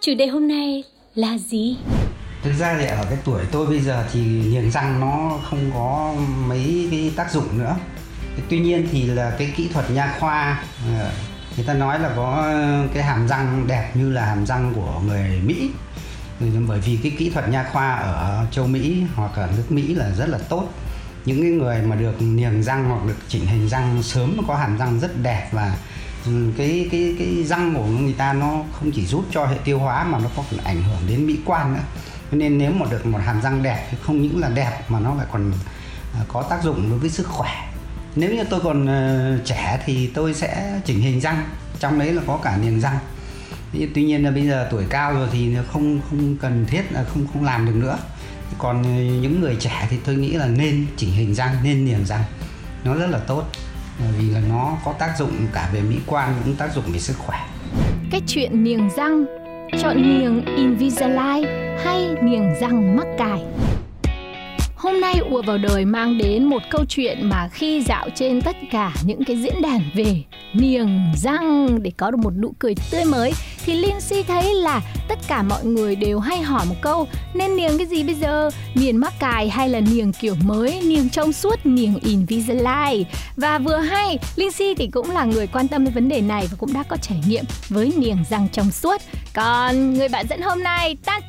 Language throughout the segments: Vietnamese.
chủ đề hôm nay là gì? Thực ra thì ở cái tuổi tôi bây giờ thì niềng răng nó không có mấy cái tác dụng nữa. Tuy nhiên thì là cái kỹ thuật nha khoa ờ, người ta nói là có cái hàm răng đẹp như là hàm răng của người mỹ. Bởi vì cái kỹ thuật nha khoa ở châu mỹ hoặc ở nước mỹ là rất là tốt. Những cái người mà được niềng răng hoặc được chỉnh hình răng sớm có hàm răng rất đẹp và Ừ, cái cái cái răng của người ta nó không chỉ giúp cho hệ tiêu hóa mà nó có ảnh hưởng đến mỹ quan nữa. Cho nên nếu mà được một hàm răng đẹp thì không những là đẹp mà nó lại còn à, có tác dụng đối với sức khỏe. Nếu như tôi còn ờ, trẻ thì tôi sẽ chỉnh hình răng, trong đấy là có cả niềng răng. Tuy nhiên là bây giờ tuổi cao rồi thì không không cần thiết là không không làm được nữa. Còn ờ, những người trẻ thì tôi nghĩ là nên chỉnh hình răng, nên niềng răng. Nó rất là tốt vì là nó có tác dụng cả về mỹ quan cũng tác dụng về sức khỏe. Cái chuyện niềng răng, Chọn niềng Invisalign hay niềng răng mắc cài? Hôm nay ùa vào đời mang đến một câu chuyện mà khi dạo trên tất cả những cái diễn đàn về niềng răng để có được một nụ cười tươi mới, thì Lindsay thấy là tất cả mọi người đều hay hỏi một câu, nên niềng cái gì bây giờ? Niềng mắc cài hay là niềng kiểu mới, niềng trong suốt, niềng Invisalign và vừa hay Lindsay thì cũng là người quan tâm đến vấn đề này và cũng đã có trải nghiệm với niềng răng trong suốt. Còn người bạn dẫn hôm nay tan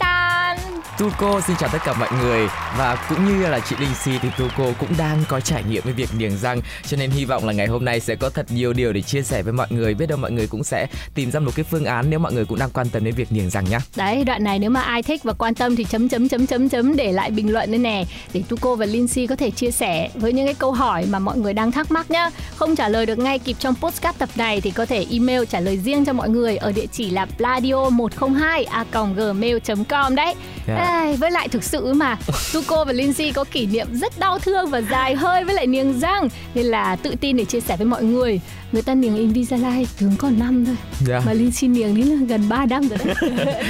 tan Tuco xin chào tất cả mọi người và cũng như là chị Linh Si thì Tuco cũng đang có trải nghiệm với việc niềng răng cho nên hy vọng là ngày hôm nay sẽ có thật nhiều điều để chia sẻ với mọi người biết đâu mọi người cũng sẽ tìm ra một cái phương án nếu mọi người cũng đang quan tâm đến việc niềng răng nhá. Đấy, đoạn này nếu mà ai thích và quan tâm thì chấm chấm chấm chấm chấm để lại bình luận đây nè để Tuco và Lindsay có thể chia sẻ với những cái câu hỏi mà mọi người đang thắc mắc nhá. Không trả lời được ngay kịp trong postcard tập này thì có thể email trả lời riêng cho mọi người ở địa chỉ là pladio 102 a gmail.com đấy. Dạ. Ai, với lại thực sự mà Tuco và Lindsay có kỷ niệm rất đau thương và dài hơi với lại niềng răng nên là tự tin để chia sẻ với mọi người. Người ta niềng Invisalign tướng còn năm thôi. Dạ. Mà Lindsay niềng đến gần 3 năm rồi đấy.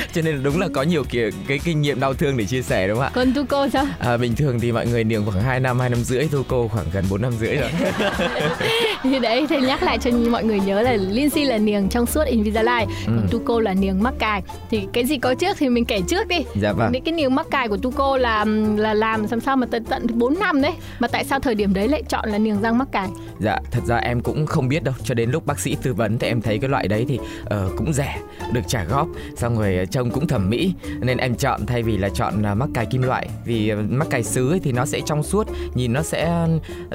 cho nên là đúng là có nhiều kiểu cái kinh nghiệm đau thương để chia sẻ đúng không ạ? Còn Tuco sao? À, bình thường thì mọi người niềng khoảng 2 năm, 2 năm rưỡi, Tuco khoảng gần 4 năm rưỡi rồi. thì đấy thì nhắc lại cho mọi người nhớ là Lindsay là niềng trong suốt Invisalign còn Tuco là niềng mắc cài thì cái gì có trước thì mình kể trước đi Dạ vâng. Cái niềng mắc cài của Tuco là là làm làm sao mà tận tận 4 năm đấy. Mà tại sao thời điểm đấy lại chọn là niềng răng mắc cài Dạ, thật ra em cũng không biết đâu. Cho đến lúc bác sĩ tư vấn thì em thấy cái loại đấy thì ờ, cũng rẻ Được trả góp. Xong rồi ờ, trông cũng thẩm mỹ. Nên em chọn thay vì là chọn ờ, mắc cài kim loại. Vì mắc cài sứ ấy thì nó sẽ trong suốt Nhìn nó sẽ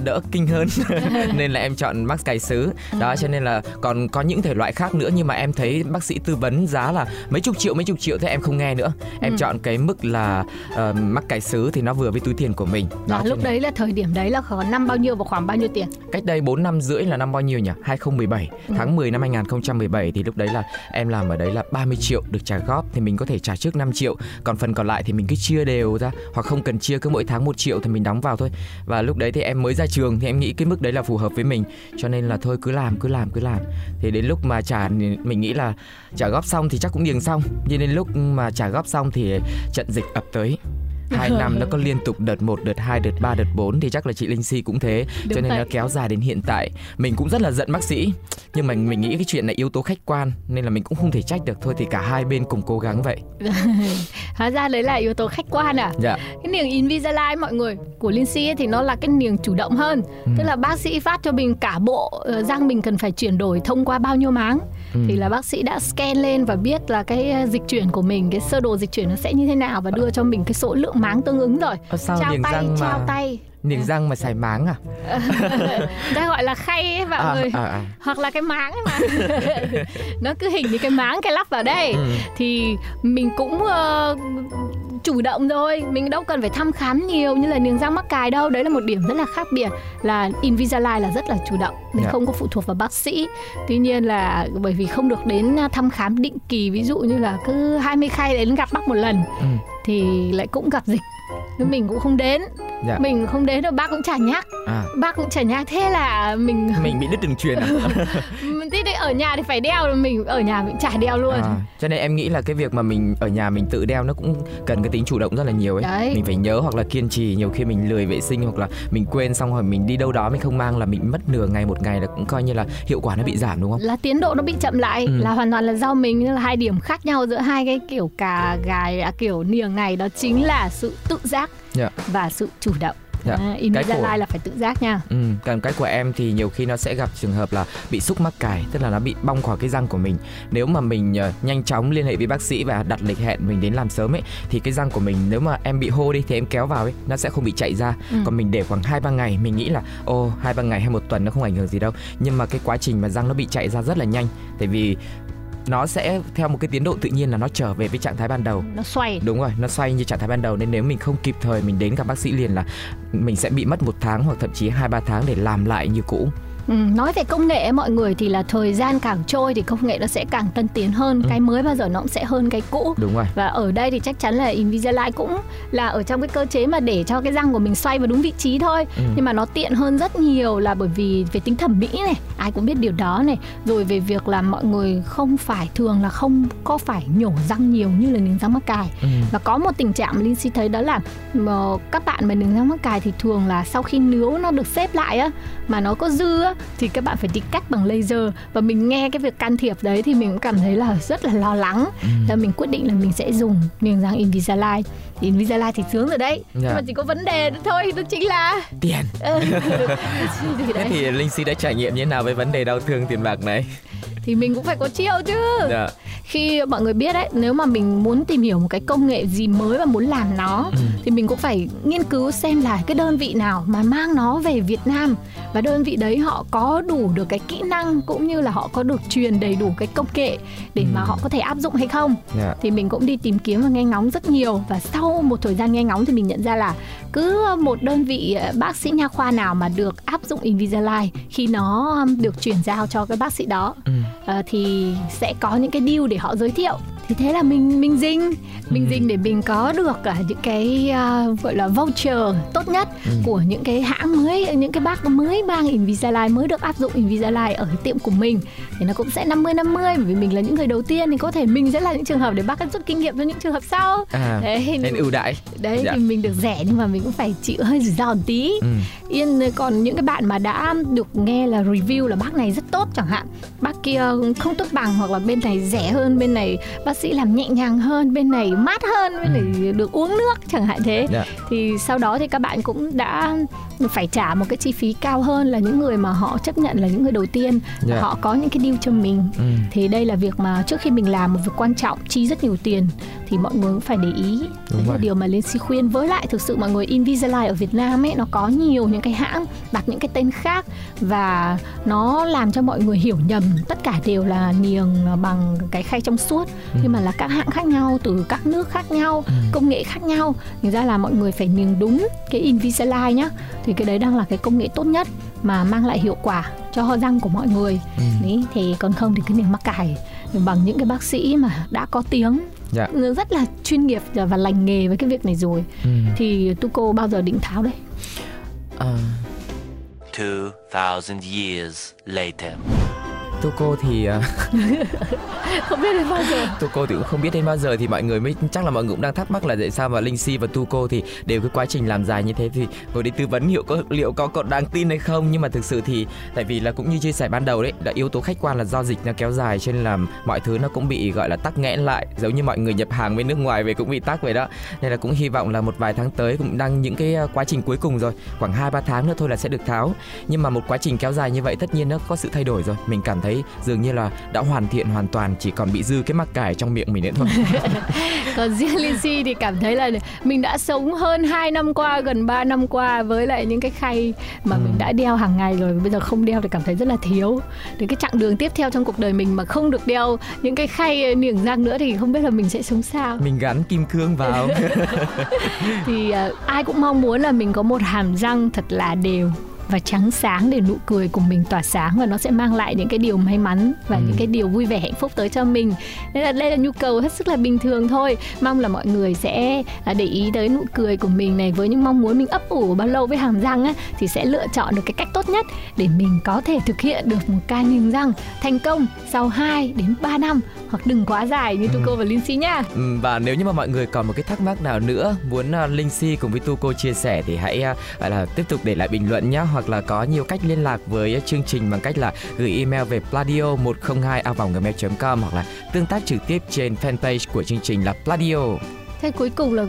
đỡ kinh hơn. Nên là em chọn mắc cài sứ. Đó cho nên là còn có những thể loại khác nữa. Nhưng mà em thấy bác sĩ tư vấn giá là mấy chục triệu mấy chục triệu Thế em không nghe nữa. Em Ừ. chọn cái mức là ờ, mắc cài sứ thì nó vừa với túi tiền của mình. Đó, cho lúc đấy là thời điểm đấy là khoảng năm bao nhiêu và khoảng bao nhiêu tiền? Cách đây 4 năm rưỡi là năm bao nhiêu nhỉ? 2017 Ừ. Tháng 10 năm 2017 thì lúc đấy là em làm ở đấy là 30 triệu được trả góp Thì mình có thể trả trước 5 triệu. Còn phần còn lại thì mình cứ chia đều ra Hoặc không cần chia cứ mỗi tháng 1 triệu thì mình đóng vào thôi. Và lúc đấy thì em mới ra trường thì em nghĩ cái mức đấy là phù hợp với mình. Cho nên là thôi cứ làm cứ làm cứ làm. Thì đến lúc mà trả mình nghĩ là trả góp xong thì chắc cũng điền xong. Nhưng đến lúc mà trả góp xong thì trận dịch ập tới. Hai năm nó có liên tục đợt 1, đợt 2, đợt 3, đợt 4 thì chắc là chị Linh Si cũng thế. Đúng cho nên vậy. nó kéo dài đến hiện tại. Mình cũng rất là giận bác sĩ. Nhưng mà mình nghĩ cái chuyện này yếu tố khách quan nên là mình cũng không thể trách được thôi thì cả hai bên cùng cố gắng vậy. Hóa ra đấy là yếu tố khách quan à dạ. Cái niềng Invisalign mọi người của Lindsay ấy thì nó là cái niềng chủ động hơn. Ừ. tức là bác sĩ phát cho mình cả bộ ờ, răng mình cần phải chuyển đổi thông qua bao nhiêu máng Ừ. thì là bác sĩ đã scan lên và biết là cái ờ, dịch chuyển của mình cái sơ đồ dịch chuyển nó sẽ như thế nào và đưa cho mình cái số lượng máng tương ứng rồi. Ờ, sao trao tay trao mà tay. niềng răng mà xài máng à? Ta gọi là khay ấy mọi à, người à, à. hoặc là cái máng ấy mà. Nó cứ hình như cái máng cái lắp vào đây. Ừ. thì mình cũng ờ, chủ động rồi. Mình đâu cần phải thăm khám nhiều như là niềng răng mắc cài đâu. Đấy là một điểm rất là khác biệt. Là Invisalign là rất là chủ động. Mình Dạ. không có phụ thuộc vào bác sĩ. Tuy nhiên là bởi vì không được đến à, thăm khám định kỳ ví dụ như là cứ 20 khay đến gặp bác một lần Ừ. thì lại cũng gặp dịch Nên mình cũng không đến Dạ. mình không đến rồi bác cũng chả nhắc à bác cũng chả nhắc thế là mình mình bị đứt đường truyền à? tí ở nhà thì phải đeo rồi mình ở nhà mình chả đeo luôn à cho nên em nghĩ là cái việc mà mình ở nhà mình tự đeo nó cũng cần cái tính chủ động rất là nhiều ấy Đấy. mình phải nhớ hoặc là kiên trì nhiều khi mình lười vệ sinh hoặc là mình quên xong rồi mình đi đâu đó mình không mang là mình mất nửa ngày một ngày là cũng coi như là hiệu quả nó bị giảm đúng không là tiến độ nó bị chậm lại Ừ. là hoàn toàn là do mình là hai điểm khác nhau giữa hai cái kiểu cà gài à, kiểu niềng này đó chính là sự tự giác Dạ. và sự chủ động Dạ. à, Cái của- là phải tự giác nha Ừ, còn cái của em thì nhiều khi nó sẽ gặp trường hợp là bị xúc mắc cài, tức là nó bị bong khỏi cái răng của mình. Nếu mà mình ờ, nhanh chóng liên hệ với bác sĩ và đặt lịch hẹn mình đến làm sớm ấy thì cái răng của mình nếu mà em bị hô đi thì em kéo vào ấy nó sẽ không bị chạy ra. Ừ. Còn mình để khoảng 2 3 ngày mình nghĩ là ô 2 3 ngày hay một tuần nó không ảnh hưởng gì đâu. Nhưng mà cái quá trình mà răng nó bị chạy ra rất là nhanh tại vì nó sẽ theo một cái tiến độ tự nhiên là nó trở về với trạng thái ban đầu. Nó xoay. Đúng rồi, nó xoay như trạng thái ban đầu. Nên nếu mình không kịp thời mình đến gặp bác sĩ liền là mình sẽ bị mất một tháng hoặc thậm chí hai ba tháng để làm lại như cũ. Ừ, nói về công nghệ mọi người thì là thời gian càng trôi thì công nghệ nó sẽ càng tân tiến hơn Ừ. cái mới bao giờ nó cũng sẽ hơn cái cũ Đúng rồi. và ở đây thì chắc chắn là Invisalign cũng là ở trong cái cơ chế mà để cho cái răng của mình xoay vào đúng vị trí thôi Ừ. nhưng mà nó tiện hơn rất nhiều là bởi vì về tính thẩm mỹ này ai cũng biết điều đó này rồi về việc là mọi người không phải thường là không có phải nhổ răng nhiều như là niềng răng mắc cài Ừ. và có một tình trạng mà Linh Si thấy đó là mà các bạn mà niềng răng mắc cài thì thường là sau khi nướu nó được xếp lại á mà nó có dư á thì các bạn phải đi cắt bằng laser. Và mình nghe cái việc can thiệp đấy thì mình cũng cảm thấy là rất là lo lắng. Ừ. và mình quyết định là mình sẽ dùng niềng răng Invisalign thì Invisalign thì sướng rồi đấy Dạ. nhưng mà chỉ có vấn đề thôi đó chính là Tiền. Thì, Thế thì Linh Si đã trải nghiệm như thế nào với vấn đề đau thương tiền bạc này? thì mình cũng phải có chiêu chứ Dạ. khi mọi người biết đấy nếu mà mình muốn tìm hiểu một cái công nghệ gì mới và muốn làm nó Ừ. thì mình cũng phải nghiên cứu xem là cái đơn vị nào mà mang nó về Việt Nam và đơn vị đấy họ có đủ được cái kỹ năng cũng như là họ có được truyền đầy đủ cái công nghệ để mà Ừ. họ có thể áp dụng hay không Dạ. thì mình cũng đi tìm kiếm và nghe ngóng rất nhiều và sau một thời gian nghe ngóng thì mình nhận ra là cứ một đơn vị ờ, bác sĩ nha khoa nào mà được áp dụng Invisalign khi nó được chuyển giao cho cái bác sĩ đó Ừ. ờ, thì sẽ có những cái deal để họ giới thiệu thì thế là mình mình dinh mình Ừ. dinh để mình có được cả những cái à, gọi là voucher tốt nhất Ừ. của những cái hãng mới những cái bác mới mang Invisalign mới được áp dụng Invisalign ở tiệm của mình thì nó cũng sẽ 50 50 bởi vì mình là những người đầu tiên thì có thể mình sẽ là những trường hợp để bác ấy rút kinh nghiệm cho những trường hợp sau À, đấy nên ưu đãi. đấy Dạ. thì mình được rẻ nhưng mà mình cũng phải chịu hơi rủi ro một tí Ừ. yên còn những cái bạn mà đã được nghe là review là bác này rất tốt chẳng hạn bác kia không tốt bằng hoặc là bên này rẻ hơn bên này bác sĩ làm nhẹ nhàng hơn bên này mát hơn bên này được uống nước chẳng hạn thế Dạ. thì sau đó thì các bạn cũng đã phải trả một cái chi phí cao hơn là những người mà họ chấp nhận là những người đầu tiên Dạ. họ có những cái deal cho mình Ừ. thì đây là việc mà trước khi mình làm một việc quan trọng chi rất nhiều tiền thì mọi người cũng phải để ý đấy là điều mà Liên Si khuyên với lại thực sự mọi người Invisalign ở Việt Nam ấy nó có nhiều những cái hãng đặt những cái tên khác và nó làm cho mọi người hiểu nhầm tất cả đều là niềng bằng cái khay trong suốt Ừ. nhưng mà là các hãng khác nhau từ các nước khác nhau Ừ. công nghệ khác nhau thành ra là mọi người phải niềng đúng cái Invisalign nhá thì cái đấy đang là cái công nghệ tốt nhất mà mang lại hiệu quả cho răng của mọi người Ừ. đấy thì còn không thì cứ niềng mắc cài bằng những cái bác sĩ mà đã có tiếng Dạ. rất là chuyên nghiệp và lành nghề với cái việc này rồi Ừ. thì Tuco bao giờ định tháo đấy À, 2,000 years later. Tuco thì à, không biết đến bao giờ. Tuco thì cũng không biết đến bao giờ thì mọi người mới chắc là mọi người cũng đang thắc mắc là tại sao mà Linh Si và Tuco thì đều cái quá trình làm dài như thế. Thì vừa đi tư vấn liệu có liệu có còn đáng tin hay không? Nhưng mà thực sự thì tại vì là cũng như chia sẻ ban đầu đấy là yếu tố khách quan là do dịch nó kéo dài cho nên là mọi thứ nó cũng bị gọi là tắc nghẽn lại giống như mọi người nhập hàng bên nước ngoài về cũng bị tắc vậy đó. Nên là cũng hy vọng là một vài tháng tới cũng đang những cái à, quá trình cuối cùng rồi khoảng 2 3 tháng nữa thôi là sẽ được tháo. Nhưng mà một quá trình kéo dài như vậy tất nhiên nó có sự thay đổi rồi mình cảm thấy đấy dường như là đã hoàn thiện hoàn toàn chỉ còn bị dư cái mắc cải trong miệng mình nữa thôi. Còn riêng Lindsay thì cảm thấy là mình đã sống hơn 2 năm qua gần 3 năm qua với lại những cái khay mà ừ. mình đã đeo hàng ngày rồi bây giờ không đeo thì cảm thấy rất là thiếu. Đến cái chặng đường tiếp theo trong cuộc đời mình mà không được đeo những cái khay niềng răng nữa thì không biết là mình sẽ sống sao. Mình gắn kim cương vào. Thì uh, ai cũng mong muốn là mình có một hàm răng thật là đều và trắng sáng để nụ cười của mình tỏa sáng và nó sẽ mang lại những cái điều may mắn và ừ. những cái điều vui vẻ hạnh phúc tới cho mình nên là đây là nhu cầu hết sức là bình thường thôi mong là mọi người sẽ à, để ý tới nụ cười của mình này với những mong muốn mình ấp ủ bao lâu với hàm răng á, thì sẽ lựa chọn được cái cách tốt nhất để mình có thể thực hiện được một ca niềng răng thành công sau 2 đến 3 năm hoặc đừng quá dài như ừ. Tuco và Lindsay nha. Ừ, và nếu như mà mọi người còn một cái thắc mắc nào nữa muốn uh, Lindsay cùng với Tuco chia sẻ thì hãy uh, là tiếp tục để lại bình luận nhé hoặc là có nhiều cách liên lạc với chương trình bằng cách là gửi email về pladio 102 gmail.com hoặc là tương tác trực tiếp trên fanpage của chương trình là Pladio. Thế cuối cùng là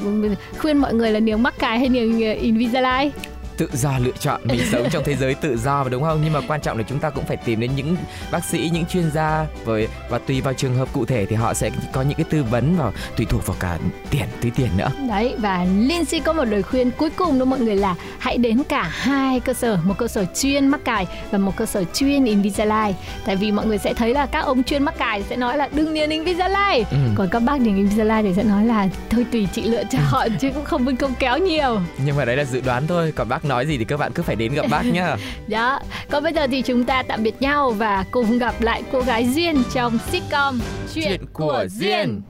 khuyên mọi người là niềng mắc cài hay niềng Invisalign? Tự do lựa chọn mình sống trong thế giới tự do và đúng không? Nhưng mà quan trọng là chúng ta cũng phải tìm đến những bác sĩ những chuyên gia với và tùy vào trường hợp cụ thể thì họ sẽ có những cái tư vấn và tùy thuộc vào cả tiền túi tiền nữa. Đấy và Lindsay có một lời khuyên cuối cùng đó mọi người là hãy đến cả hai cơ sở một cơ sở chuyên mắc cài và một cơ sở chuyên Invisalign. Tại vì mọi người sẽ thấy là các ông chuyên mắc cài sẽ nói là đừng điền Invisalign. Ừ. còn các bác điền Invisalign thì sẽ nói là thôi tùy chị lựa chọn chứ cũng không bên công kéo nhiều. Nhưng mà đấy là dự đoán thôi còn bác nói gì thì các bạn cứ phải đến gặp bác nhá. Đó, còn bây giờ thì chúng ta tạm biệt nhau và cùng gặp lại cô gái Duyên trong sitcom Chuyện, Chuyện của Duyên.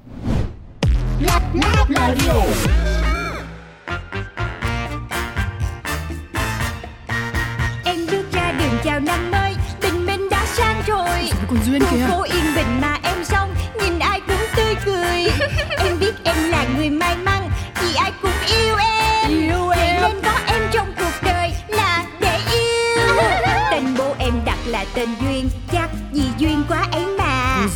Em bước ra đường chào năm mới, tình mình đã sang rồi. Còn Duyên kìa.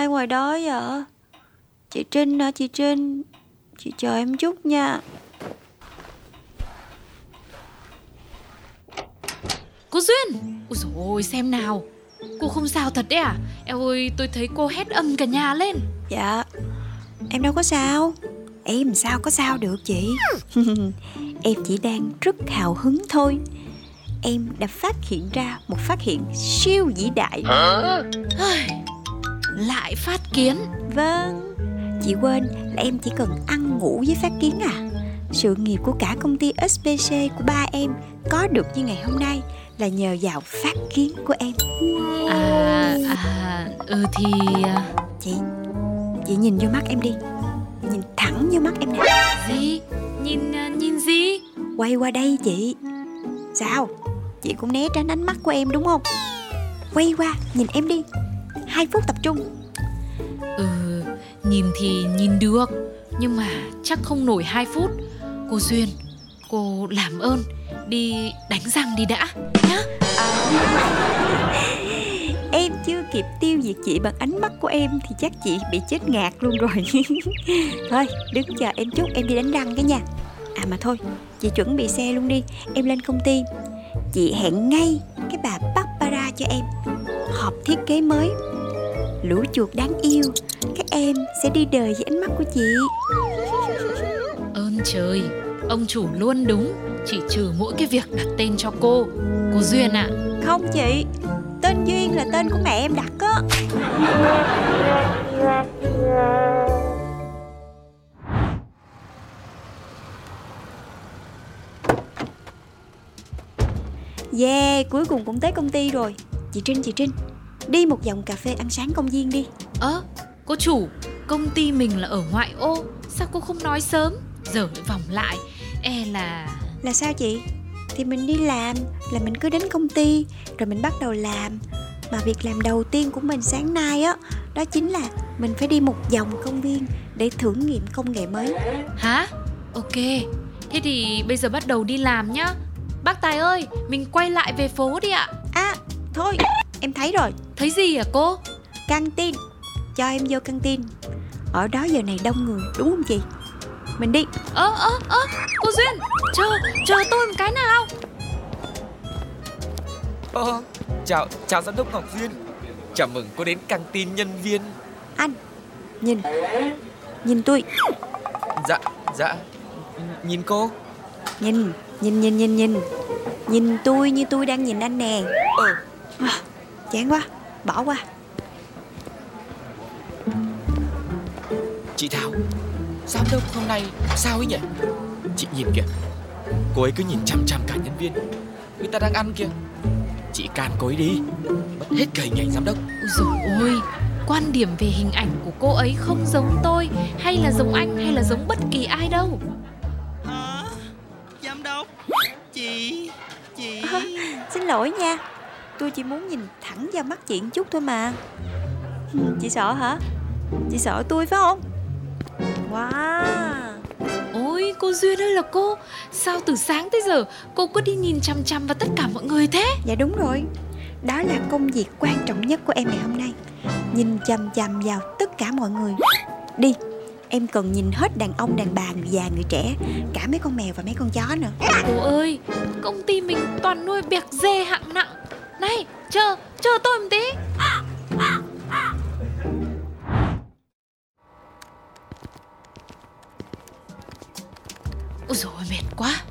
ai ngoài đó vậy? Chị Trinh hả? Chị Trinh? Chị chờ em chút nha. Cô Duyên! Ôi dồi ôi xem nào. Cô không sao thật đấy à? Eo ơi tôi thấy cô hét âm cả nhà lên. Dạ. Em đâu có sao. Em sao có sao được chị? Em chỉ đang rất hào hứng thôi. Em đã phát hiện ra một phát hiện siêu vĩ đại Lại phát kiến. Vâng. Chị quên là em chỉ cần ăn ngủ với phát kiến à. Sự nghiệp của cả công ty SPC của ba em Có được như ngày hôm nay Là nhờ vào phát kiến của em. À, à ừ thì à. Chị Chị nhìn vô mắt em đi. Nhìn thẳng vô mắt em nè. Gì? Nhìn à, nhìn gì? Quay qua đây chị. Sao? Chị cũng né tránh ánh mắt của em đúng không? Quay qua nhìn em đi Hai phút tập trung. Ừ Nhìn thì nhìn được Nhưng mà chắc không nổi 2 phút. Cô Duyên Cô làm ơn Đi đánh răng đi đã Nhá. À, Em chưa kịp tiêu diệt chị bằng ánh mắt của em Thì chắc chị bị chết ngạt luôn rồi. Thôi đứng chờ em chút em đi đánh răng cái nha. À mà thôi Chị chuẩn bị xe luôn đi Em lên công ty. Chị hẹn ngay cái bà Barbara cho em Họp thiết kế mới Lũ chuột đáng yêu. Các em sẽ đi đời với ánh mắt của chị. Ơn trời Ông chủ luôn đúng. Chỉ trừ mỗi cái việc đặt tên cho cô. Cô Duyên ạ. Không chị Tên Duyên là tên của mẹ em đặt á. Yeah, cuối cùng cũng tới công ty rồi. Chị Trinh, chị Trinh Đi một vòng cà phê ăn sáng công viên đi. Ơ, cô chủ Công ty mình là ở ngoại ô. Sao cô không nói sớm? Giờ lại vòng lại. E là Là sao chị? Thì mình đi làm Là mình cứ đến công ty Rồi mình bắt đầu làm. Mà việc làm đầu tiên của mình sáng nay á Đó chính là mình phải đi một vòng công viên Để thử nghiệm công nghệ mới. Hả? Ok. Thế thì bây giờ bắt đầu đi làm nhá. Bác Tài ơi, mình quay lại về phố đi ạ. À, thôi, em thấy rồi. Thấy gì hả cô? Căng tin Cho em vô căng tin Ở đó giờ này đông người, đúng không chị? Mình đi. Ơ, ơ, ơ, cô Duyên Chờ, chờ tôi một cái nào. Ờ, chào, chào giám đốc Ngọc Duyên. Chào mừng cô đến căng tin nhân viên. Anh Nhìn Nhìn tôi. Dạ, dạ. Nhìn cô. Nhìn Nhìn nhìn nhìn nhìn. Nhìn tôi như tôi đang nhìn anh nè. Ờ, à, Chán quá Bỏ qua. Chị Thảo Giám đốc hôm nay sao ấy nhỉ? Chị nhìn kìa Cô ấy cứ nhìn chăm chăm cả nhân viên. Người ta đang ăn kìa. Chị can cô ấy đi Mất hết cầy nhảy giám đốc. Ôi dồi ôi Quan điểm về hình ảnh của cô ấy không giống tôi Hay là giống anh hay là giống bất kỳ ai đâu. Hả? Giám đốc? Chị Chị. À, Xin lỗi nha Tôi chỉ muốn nhìn thẳng vào mắt chị một chút thôi mà. Chị sợ hả? Chị sợ tôi phải không? Wow. Ôi cô Duyên ơi là cô. Sao từ sáng tới giờ Cô cứ đi nhìn chằm chằm vào tất cả mọi người thế? Dạ đúng rồi. Đó là công việc quan trọng nhất của em ngày hôm nay. Nhìn chằm chằm vào tất cả mọi người. Đi Em cần nhìn hết đàn ông, đàn bà, người già, người trẻ Cả mấy con mèo và mấy con chó nữa. Cô ơi Công ty mình toàn nuôi bẹc dê hạng nặng Này chờ chờ tôi một tí. Ôi dồi mệt quá.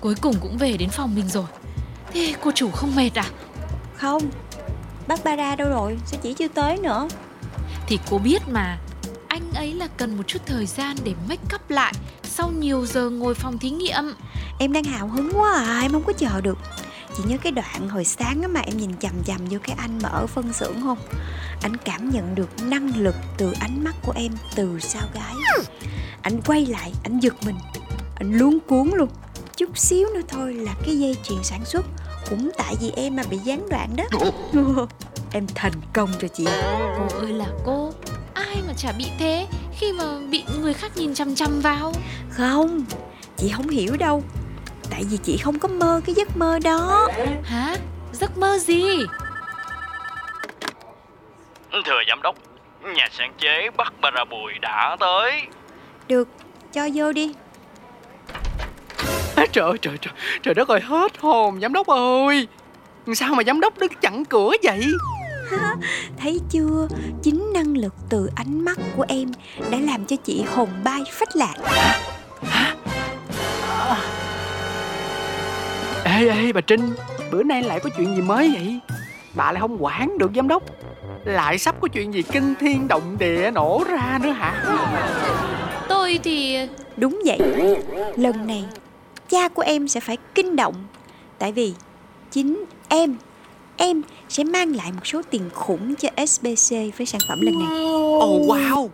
Cuối cùng cũng về đến phòng mình rồi. Thế cô chủ không mệt à? Không Bác Bara đâu rồi Sao chỉ chưa tới nữa? Thì cô biết mà Anh ấy là cần một chút thời gian để make up lại Sau nhiều giờ ngồi phòng thí nghiệm. Em đang hào hứng quá à Em không có chờ được Chị nhớ cái đoạn hồi sáng á mà em nhìn chằm chằm vô cái anh mà ở phân xưởng không? Anh cảm nhận được năng lực từ ánh mắt của em từ sau gái. Anh quay lại, anh giật mình. Anh luống cuốn luôn. Chút xíu nữa thôi là cái dây chuyền sản xuất Cũng tại vì em mà bị gián đoạn đó. Em thành công rồi chị. Cô ơi là cô Ai mà chả bị thế Khi mà bị người khác nhìn chằm chằm vào? Không, chị không hiểu đâu Tại vì chị không có mơ cái giấc mơ đó. Hả? Giấc mơ gì? Thưa giám đốc Nhà sáng chế Barbara Bùi đã tới. Được, cho vô đi. À, Trời ơi, trời trời Trời đất ơi hết hồn giám đốc ơi. Sao mà giám đốc đứng chặn cửa vậy? Thấy chưa, chính năng lực từ ánh mắt của em đã làm cho chị hồn bay phách lạc Ê ê bà Trinh. Bữa nay lại có chuyện gì mới vậy? Bà lại không quản được giám đốc. Lại sắp có chuyện gì kinh thiên động địa nổ ra nữa hả? Tôi thì... Đúng vậy, lần này cha của em sẽ phải kinh động. Tại vì chính em, em sẽ mang lại một số tiền khủng cho SBC với sản phẩm lần này. Ồ oh, wow.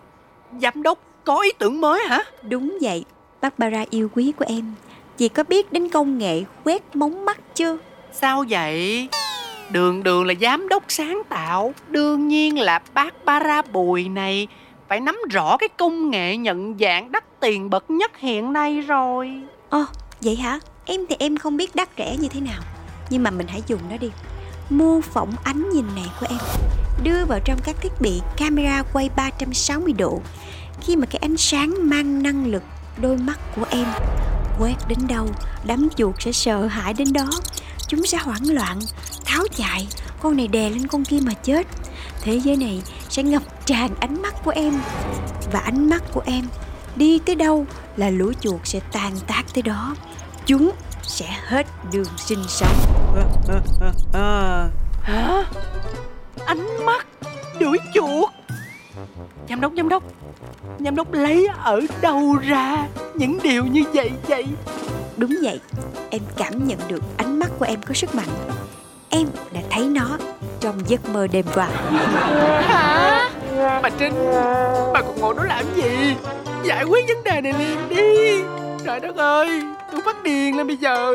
Giám đốc có ý tưởng mới hả? Đúng vậy, Barbara yêu quý của em Chị có biết đến công nghệ quét mống mắt chưa? Sao vậy? Đường đường là giám đốc sáng tạo. Đương nhiên là bác Bara Bùi này. Phải nắm rõ cái công nghệ nhận dạng đắt tiền bậc nhất hiện nay rồi. Ồ, oh, vậy hả? Em thì em không biết đắt rẻ như thế nào. Nhưng mà mình hãy dùng nó đi. Mô phỏng ánh nhìn này của em. Đưa vào trong các thiết bị camera quay 360 độ. Khi mà cái ánh sáng mang năng lực đôi mắt của em Quét đến đâu, đám chuột sẽ sợ hãi đến đó. Chúng sẽ hoảng loạn, tháo chạy Con này đè lên con kia mà chết. Thế giới này sẽ ngập tràn ánh mắt của em. Và ánh mắt của em đi tới đâu là lũ chuột sẽ tàn tác tới đó. Chúng sẽ hết đường sinh sống. Hả? Ánh mắt đuổi chuột. Giám đốc, giám đốc. Giám đốc lấy ở đâu ra? Những điều như vậy vậy. Đúng vậy, em cảm nhận được ánh mắt của em có sức mạnh. Em đã thấy nó trong giấc mơ đêm qua. Hả? Bà Trinh, bà còn ngồi đó làm gì? Giải quyết vấn đề này liền đi. Trời đất ơi, tôi phát điên lên bây giờ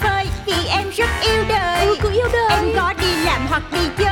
hak değil.